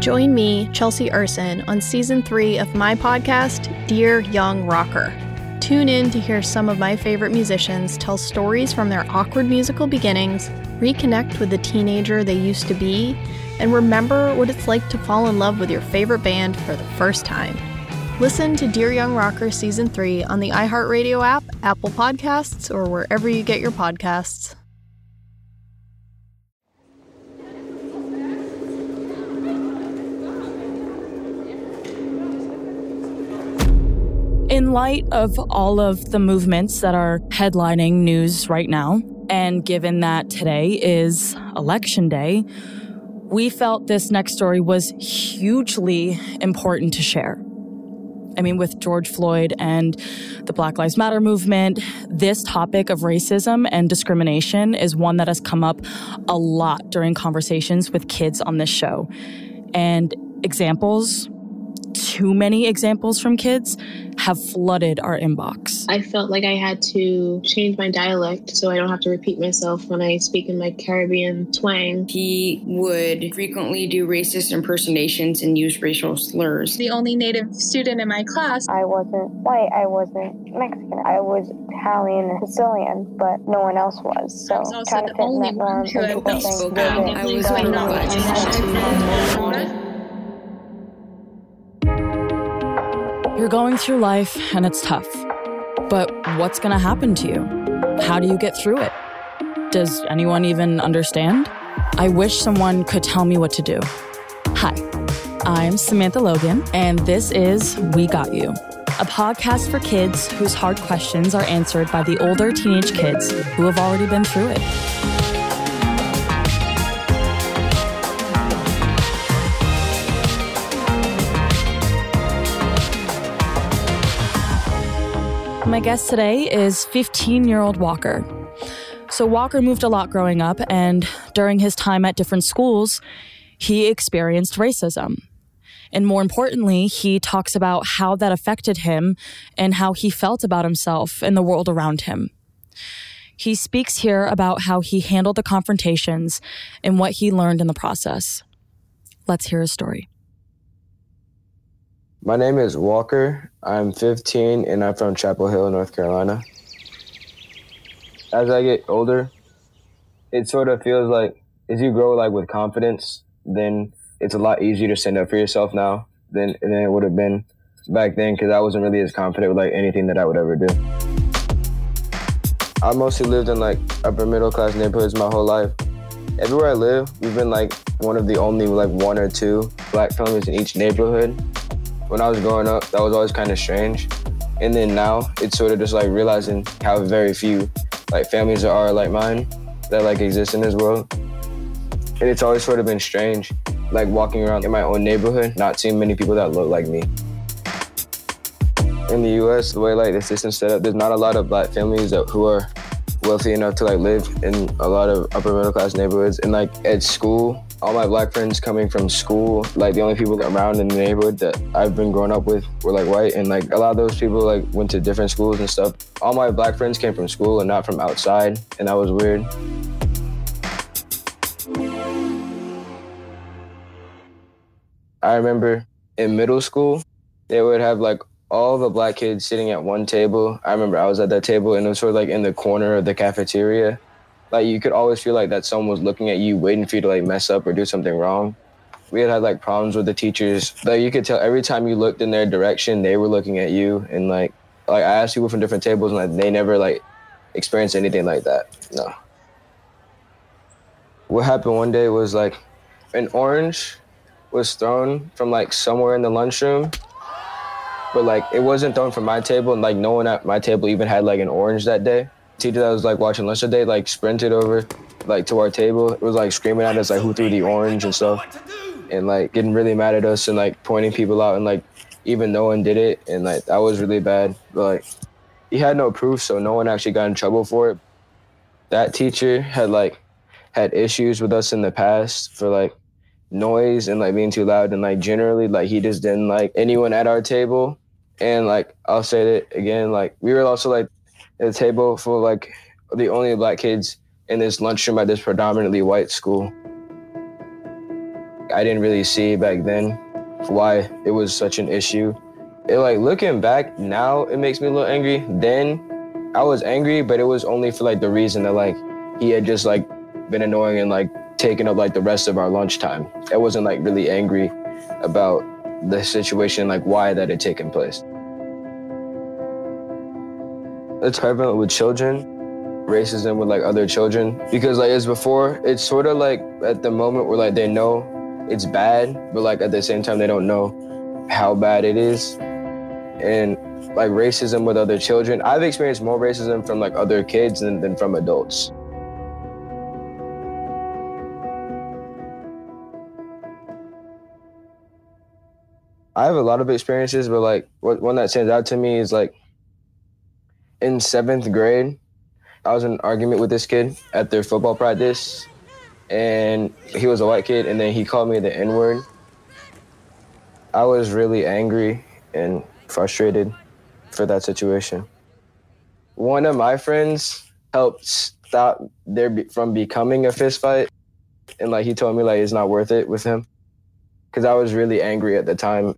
Join me, Chelsea Urson, on season three of my podcast, Dear Young Rocker. Tune in to hear some of my favorite musicians tell stories from their awkward musical beginnings, reconnect with the teenager they used to be, and remember what it's like to fall in love with your favorite band for the first time. Listen to Dear Young Rocker Season 3 on the iHeartRadio app, Apple Podcasts, or wherever you get your podcasts. In light of all of the movements that are headlining news right now, and given that today is election day, we felt this next story was hugely important to share. I mean, with George Floyd and the Black Lives Matter movement, this topic of racism and discrimination is one that has come up a lot during conversations with kids on this show. And examples too many examples from kids have flooded our inbox. I felt like I had to change my dialect so I don't have to repeat myself when I speak in my Caribbean twang. He would frequently do racist impersonations and use racial slurs. The only native student in my class. I wasn't white, I wasn't Mexican, I was Italian and Sicilian, but no one else was. So I was also the only one who had spoke out. I was You're going through life and it's tough. But what's going to happen to you? How do you get through it? Does anyone even understand? I wish someone could tell me what to do. Hi, I'm Samantha Logan, and this is We Got You, a podcast for kids whose hard questions are answered by the older teenage kids who have already been through it. My guest today is 15 year old Walker. So, Walker moved a lot growing up, and during his time at different schools, he experienced racism. And more importantly, he talks about how that affected him and how he felt about himself and the world around him. He speaks here about how he handled the confrontations and what he learned in the process. Let's hear his story. My name is Walker. I'm 15 and I'm from Chapel Hill, North Carolina. As I get older, it sort of feels like as you grow like with confidence, then it's a lot easier to stand up for yourself now than than it would have been back then because I wasn't really as confident with like anything that I would ever do. I mostly lived in like upper middle class neighborhoods my whole life. Everywhere I live, we've been like one of the only like one or two black families in each neighborhood when I was growing up, that was always kind of strange. And then now it's sort of just like realizing how very few like families there are like mine that like exist in this world. And it's always sort of been strange, like walking around in my own neighborhood, not seeing many people that look like me. In the U.S., the way like the system's set up, there's not a lot of black families that, who are wealthy enough to like live in a lot of upper middle class neighborhoods. And like at school, all my black friends coming from school, like the only people around in the neighborhood that I've been growing up with were like white, and like a lot of those people like went to different schools and stuff. All my black friends came from school and not from outside, and that was weird. I remember in middle school, they would have like all the black kids sitting at one table. I remember I was at that table and it was sort of like in the corner of the cafeteria like you could always feel like that someone was looking at you, waiting for you to like mess up or do something wrong. We had had like problems with the teachers. Like you could tell every time you looked in their direction, they were looking at you. And like, like I asked people from different tables, and like they never like experienced anything like that. No. What happened one day was like, an orange was thrown from like somewhere in the lunchroom, but like it wasn't thrown from my table, and like no one at my table even had like an orange that day teacher that was like watching lunch today like sprinted over like to our table. It was like screaming at us like who threw the orange and stuff, and like getting really mad at us and like pointing people out and like even no one did it and like that was really bad. But like he had no proof, so no one actually got in trouble for it. That teacher had like had issues with us in the past for like noise and like being too loud and like generally like he just didn't like anyone at our table and like I'll say it again like we were also like a table for like the only black kids in this lunchroom at this predominantly white school. I didn't really see back then why it was such an issue. It like looking back now, it makes me a little angry. Then I was angry, but it was only for like the reason that like he had just like been annoying and like taking up like the rest of our lunchtime. I wasn't like really angry about the situation, like why that had taken place. It's prevalent with children, racism with like other children, because like as before, it's sort of like at the moment where like they know it's bad, but like at the same time they don't know how bad it is. And like racism with other children, I've experienced more racism from like other kids than, than from adults. I have a lot of experiences, but like what one that stands out to me is like in seventh grade, I was in an argument with this kid at their football practice, and he was a white kid, and then he called me the N word. I was really angry and frustrated for that situation. One of my friends helped stop there be- from becoming a fist fight, and like he told me like it's not worth it with him, because I was really angry at the time.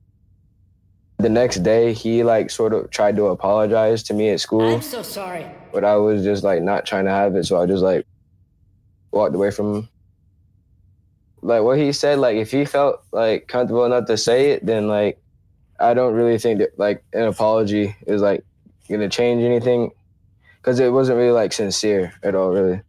The next day, he like sort of tried to apologize to me at school. I'm so sorry. But I was just like not trying to have it, so I just like walked away from him. Like what he said, like if he felt like comfortable enough to say it, then like I don't really think that like an apology is like gonna change anything, because it wasn't really like sincere at all, really.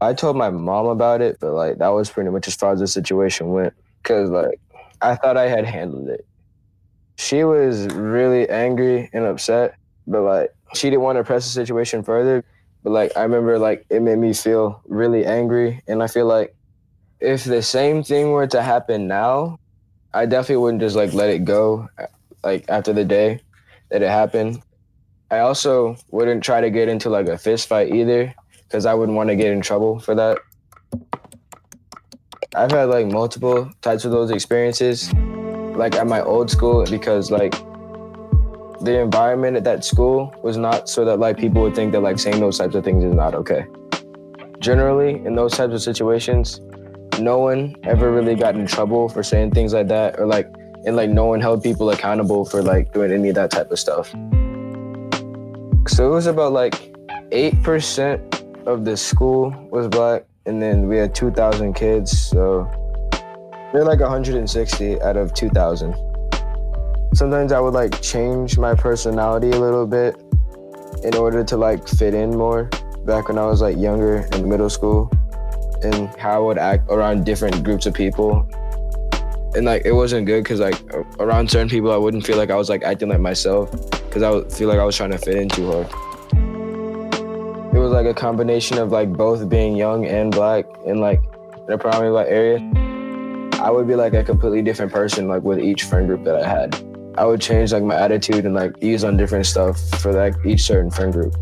I told my mom about it, but like that was pretty much as far as the situation went, because like I thought I had handled it. She was really angry and upset, but like she didn't want to press the situation further. But like I remember like it made me feel really angry and I feel like if the same thing were to happen now, I definitely wouldn't just like let it go like after the day that it happened. I also wouldn't try to get into like a fist fight either because I wouldn't want to get in trouble for that. I've had like multiple types of those experiences, like at my old school, because like the environment at that school was not so that like people would think that like saying those types of things is not okay. Generally, in those types of situations, no one ever really got in trouble for saying things like that, or like, and like no one held people accountable for like doing any of that type of stuff. So it was about like 8% of the school was black, and then we had 2,000 kids. So they're like 160 out of 2,000. Sometimes I would like change my personality a little bit in order to like fit in more back when I was like younger in middle school and how I would act around different groups of people. And like it wasn't good because like around certain people I wouldn't feel like I was like acting like myself because I would feel like I was trying to fit in too hard it was like a combination of like both being young and black and like in a predominantly black area. I would be like a completely different person like with each friend group that I had. I would change like my attitude and like ease on different stuff for like each certain friend group.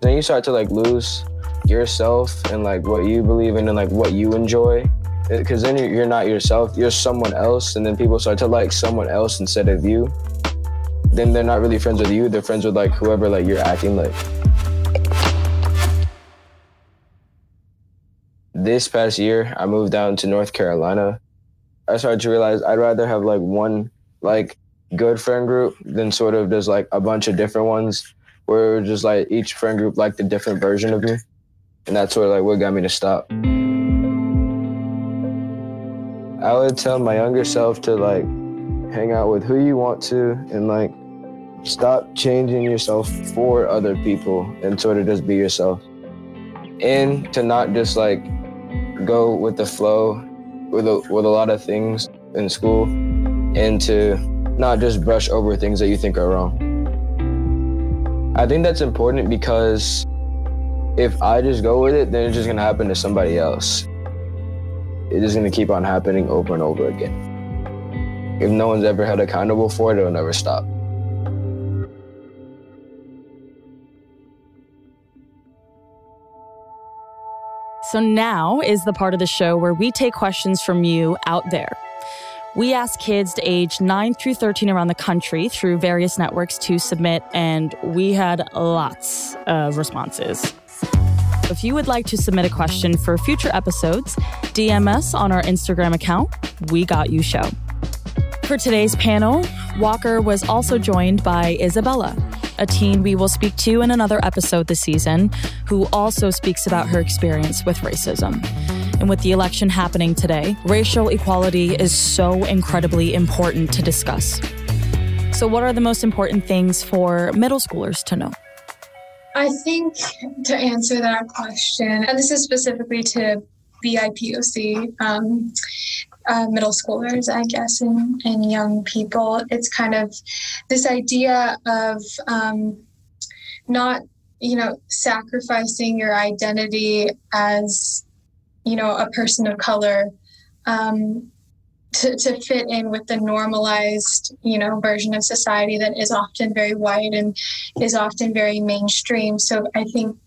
Then you start to like lose yourself and like what you believe in and like what you enjoy. Because then you're not yourself, you're someone else, and then people start to like someone else instead of you. Then they're not really friends with you; they're friends with like whoever like you're acting like. This past year i moved down to north carolina. I started to realize i'd rather have like one like good friend group than sort of just like a bunch of different ones where just like each friend group liked a different version of me. And that's sort of like what got me to stop. I would tell my younger self to like hang out with who you want to and like stop changing yourself for other people and sort of just be yourself. And to not just like go with the flow with a, with a lot of things in school and to not just brush over things that you think are wrong. I think that's important because if I just go with it, then it's just gonna happen to somebody else. It's just gonna keep on happening over and over again. If no one's ever held accountable for it, it'll never stop. So now is the part of the show where we take questions from you out there. We ask kids to age 9 through 13 around the country through various networks to submit, and we had lots of responses. If you would like to submit a question for future episodes, DM us on our Instagram account, We Got You Show. For today's panel, Walker was also joined by Isabella, a teen we will speak to in another episode this season, who also speaks about her experience with racism. And with the election happening today, racial equality is so incredibly important to discuss. So, what are the most important things for middle schoolers to know? I think to answer that question, and this is specifically to BIPOC um, uh, middle schoolers, I guess, and, and young people, it's kind of this idea of um, not, you know, sacrificing your identity as, you know, a person of color. Um, to, to fit in with the normalized, you know, version of society that is often very white and is often very mainstream. So I think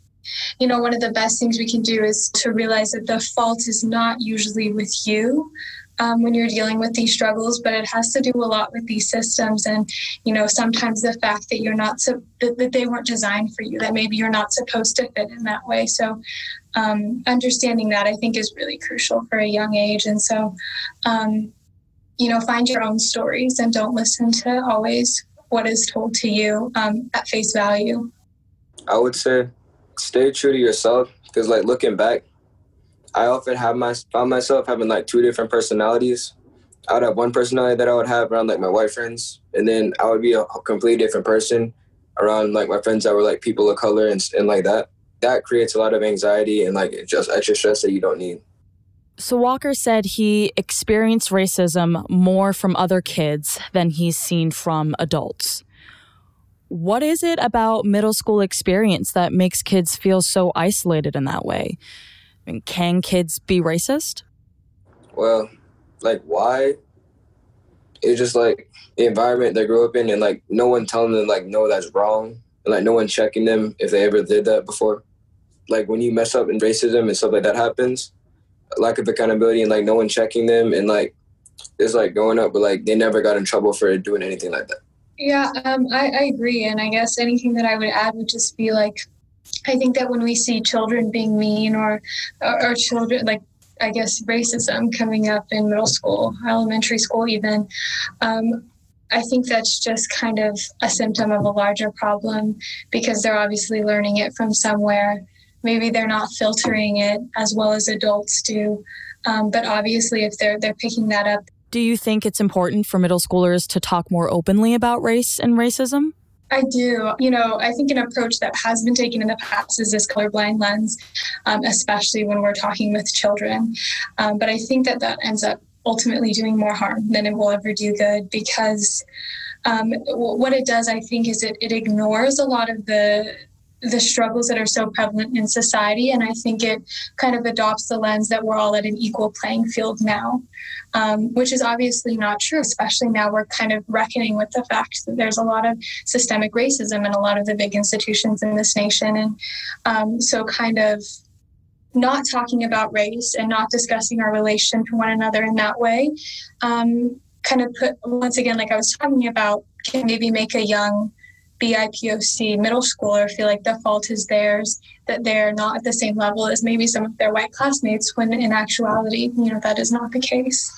you know, one of the best things we can do is to realize that the fault is not usually with you um, when you're dealing with these struggles, but it has to do a lot with these systems. And, you know, sometimes the fact that you're not, so, that, that they weren't designed for you, that maybe you're not supposed to fit in that way. So, um, understanding that I think is really crucial for a young age. And so, um, you know, find your own stories and don't listen to always what is told to you um, at face value. I would say stay true to yourself because, like, looking back, I often have my found myself having like two different personalities. I would have one personality that I would have around like my white friends, and then I would be a completely different person around like my friends that were like people of color and, and like that. That creates a lot of anxiety and like just extra stress that you don't need. So Walker said he experienced racism more from other kids than he's seen from adults. What is it about middle school experience that makes kids feel so isolated in that way? I can kids be racist? Well, like why? It's just like the environment they grew up in, and like no one telling them like no, that's wrong, and like no one checking them if they ever did that before. Like when you mess up in racism and stuff like that happens, lack of accountability and like no one checking them and like it's like going up, but like they never got in trouble for doing anything like that. Yeah, um, I, I agree. And I guess anything that I would add would just be like, I think that when we see children being mean or, or, or children, like, I guess racism coming up in middle school, elementary school, even, um, I think that's just kind of a symptom of a larger problem because they're obviously learning it from somewhere maybe they're not filtering it as well as adults do. Um, but obviously, if they're they're picking that up. Do you think it's important for middle schoolers to talk more openly about race and racism? I do. You know, I think an approach that has been taken in the past is this colorblind lens, um, especially when we're talking with children. Um, but I think that that ends up ultimately doing more harm than it will ever do good because um, what it does, I think, is it, it ignores a lot of the the struggles that are so prevalent in society. And I think it kind of adopts the lens that we're all at an equal playing field now, um, which is obviously not true, especially now we're kind of reckoning with the fact that there's a lot of systemic racism in a lot of the big institutions in this nation. And um, so, kind of not talking about race and not discussing our relation to one another in that way um, kind of put once again like i was talking about can maybe make a young BIPOC middle schooler feel like the fault is theirs, that they're not at the same level as maybe some of their white classmates, when in actuality, you know, that is not the case.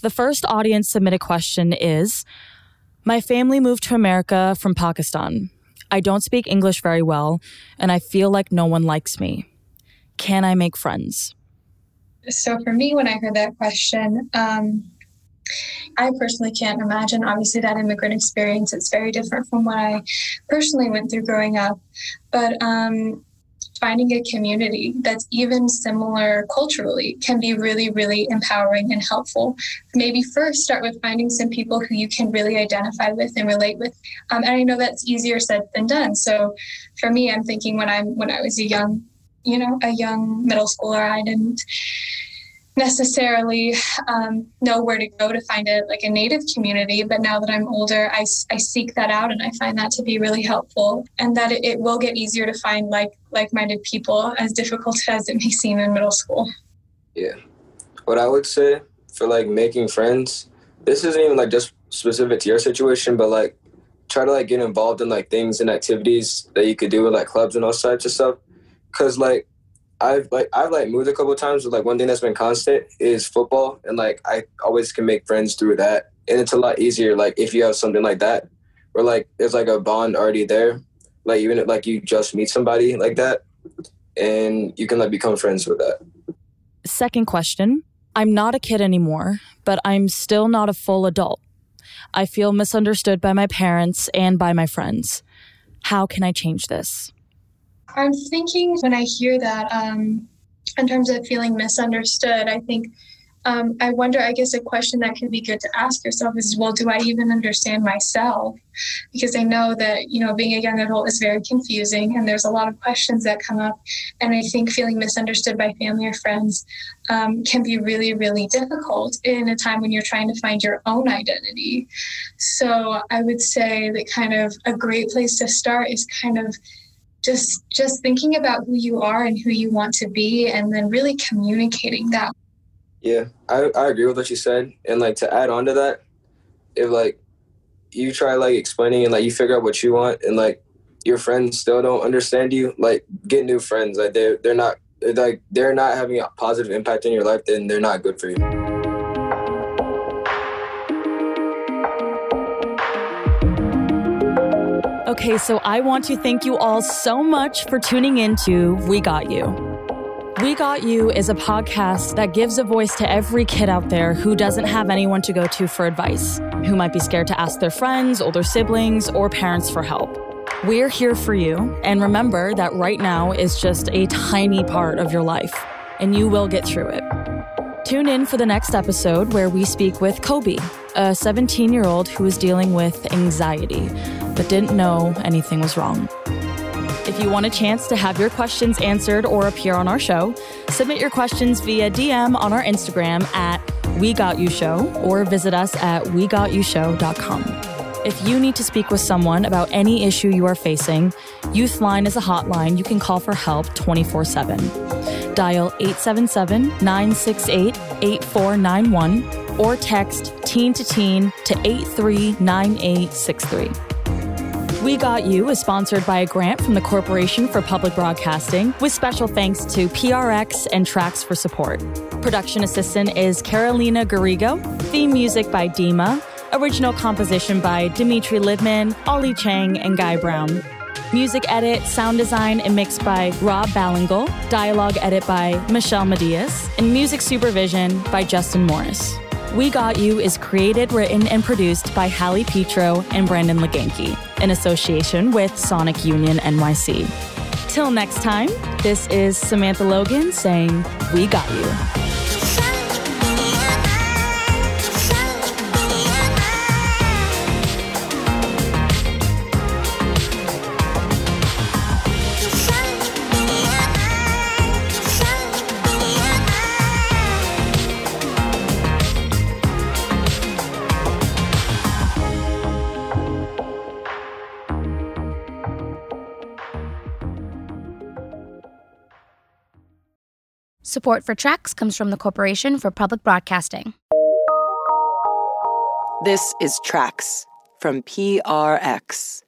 The first audience submitted question is My family moved to America from Pakistan. I don't speak English very well, and I feel like no one likes me. Can I make friends? So, for me, when I heard that question, um, I personally can't imagine, obviously, that immigrant experience. It's very different from what I personally went through growing up. But um, finding a community that's even similar culturally can be really, really empowering and helpful. Maybe first start with finding some people who you can really identify with and relate with. Um, and I know that's easier said than done. So for me, I'm thinking when I'm when I was a young, you know, a young middle schooler, I didn't necessarily um, know where to go to find a like a native community but now that i'm older I, I seek that out and i find that to be really helpful and that it, it will get easier to find like like-minded people as difficult as it may seem in middle school. Yeah. What i would say for like making friends this isn't even like just specific to your situation but like try to like get involved in like things and activities that you could do with like clubs and all types of stuff. Cause like I've like I've like moved a couple times, but like one thing that's been constant is football, and like I always can make friends through that, and it's a lot easier like if you have something like that, where like there's like a bond already there, like even if like you just meet somebody like that, and you can like become friends with that. Second question I'm not a kid anymore, but I'm still not a full adult. I feel misunderstood by my parents and by my friends. How can I change this? I'm thinking when I hear that, um, in terms of feeling misunderstood, I think um, I wonder, I guess a question that could be good to ask yourself is, well, do I even understand myself? Because I know that, you know, being a young adult is very confusing and there's a lot of questions that come up. And I think feeling misunderstood by family or friends um, can be really, really difficult in a time when you're trying to find your own identity. So I would say that kind of a great place to start is kind of just just thinking about who you are and who you want to be and then really communicating that yeah, I, I agree with what you said. And like to add on to that, if like you try like explaining and like you figure out what you want and like your friends still don't understand you, like get new friends. Like they're they're not like they're not having a positive impact in your life, then they're not good for you. Okay, so I want to thank you all so much for tuning in to We Got You. We Got You is a podcast that gives a voice to every kid out there who doesn't have anyone to go to for advice, who might be scared to ask their friends, older siblings, or parents for help. We're here for you, and remember that right now is just a tiny part of your life, and you will get through it. Tune in for the next episode where we speak with Kobe, a 17 year old who is dealing with anxiety but didn't know anything was wrong. If you want a chance to have your questions answered or appear on our show, submit your questions via DM on our Instagram at We Got You Show or visit us at WeGotYouShow.com. If you need to speak with someone about any issue you are facing, Youthline is a hotline you can call for help 24 7. Dial 877 968 8491 or text teen to teen to 839863. We Got You is sponsored by a grant from the Corporation for Public Broadcasting, with special thanks to PRX and TRAX for support. Production assistant is Carolina Garrigo. Theme music by Dima. Original composition by Dimitri Lidman, Ollie Chang, and Guy Brown. Music edit, sound design, and mix by Rob Ballingle. Dialogue edit by Michelle Medias. And music supervision by Justin Morris. We Got You is created, written, and produced by Hallie Petro and Brandon Leganke in association with Sonic Union NYC. Till next time, this is Samantha Logan saying, We got you. Support for TRAX comes from the Corporation for Public Broadcasting. This is TRAX from PRX.